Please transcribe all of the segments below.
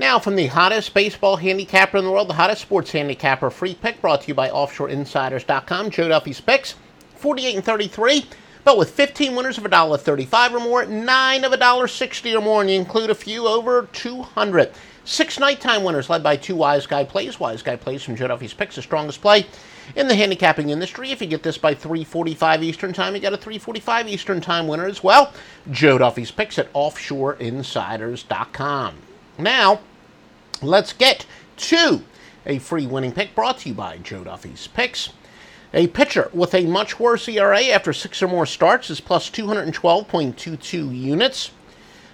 Now, from the hottest baseball handicapper in the world, the hottest sports handicapper free pick brought to you by OffshoreInsiders.com. Joe Duffy's picks 48 and 33, but with 15 winners of $1.35 or more, 9 of $1.60 or more, and you include a few over 200. Six nighttime winners led by two Wise Guy plays. Wise Guy plays from Joe Duffy's picks, the strongest play in the handicapping industry. If you get this by 3:45 Eastern Time, you got a 3:45 Eastern Time winner as well. Joe Duffy's picks at OffshoreInsiders.com. Now, let's get to a free winning pick brought to you by Joe Duffy's Picks. A pitcher with a much worse ERA after six or more starts is plus 212.22 units.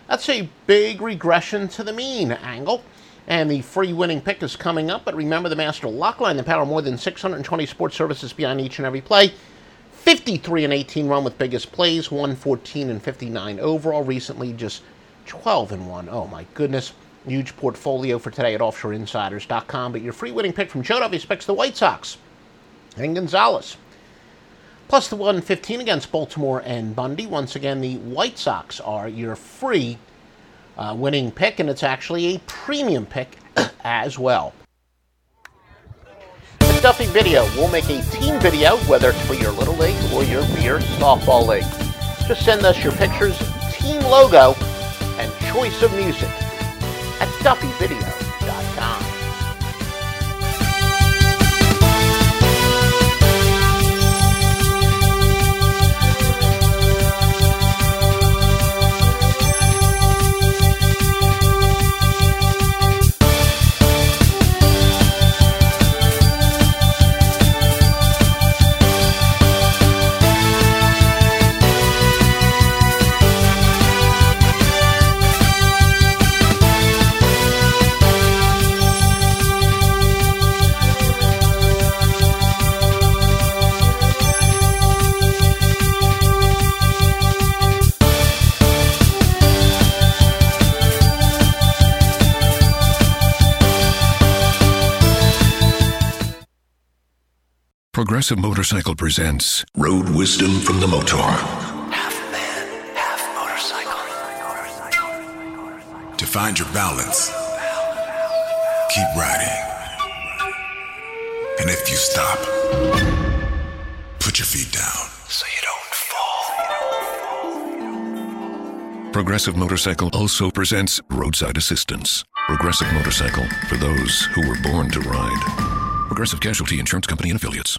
That's a big regression to the mean angle. And the free winning pick is coming up. But remember the master lock line, the power more than 620 sports services behind each and every play. 53 and 18 run with biggest plays, 114 and 59 overall. Recently, just 12 and 1. Oh my goodness. Huge portfolio for today at offshoreinsiders.com. But your free winning pick from Joe Duffy expects the White Sox and Gonzalez. Plus the 115 against Baltimore and Bundy. Once again, the White Sox are your free uh, winning pick, and it's actually a premium pick as well. The Duffy video. We'll make a team video, whether it's for your little league or your beer softball league. Just send us your pictures, team logo, and choice of music at DuffyVideo.com. Progressive Motorcycle presents Road Wisdom from the Motaur. Half man, half motorcycle. To find your balance, keep riding. And if you stop, put your feet down. So you don't fall. Progressive Motorcycle also presents Roadside Assistance. Progressive Motorcycle for those who were born to ride. Progressive Casualty Insurance Company and Affiliates.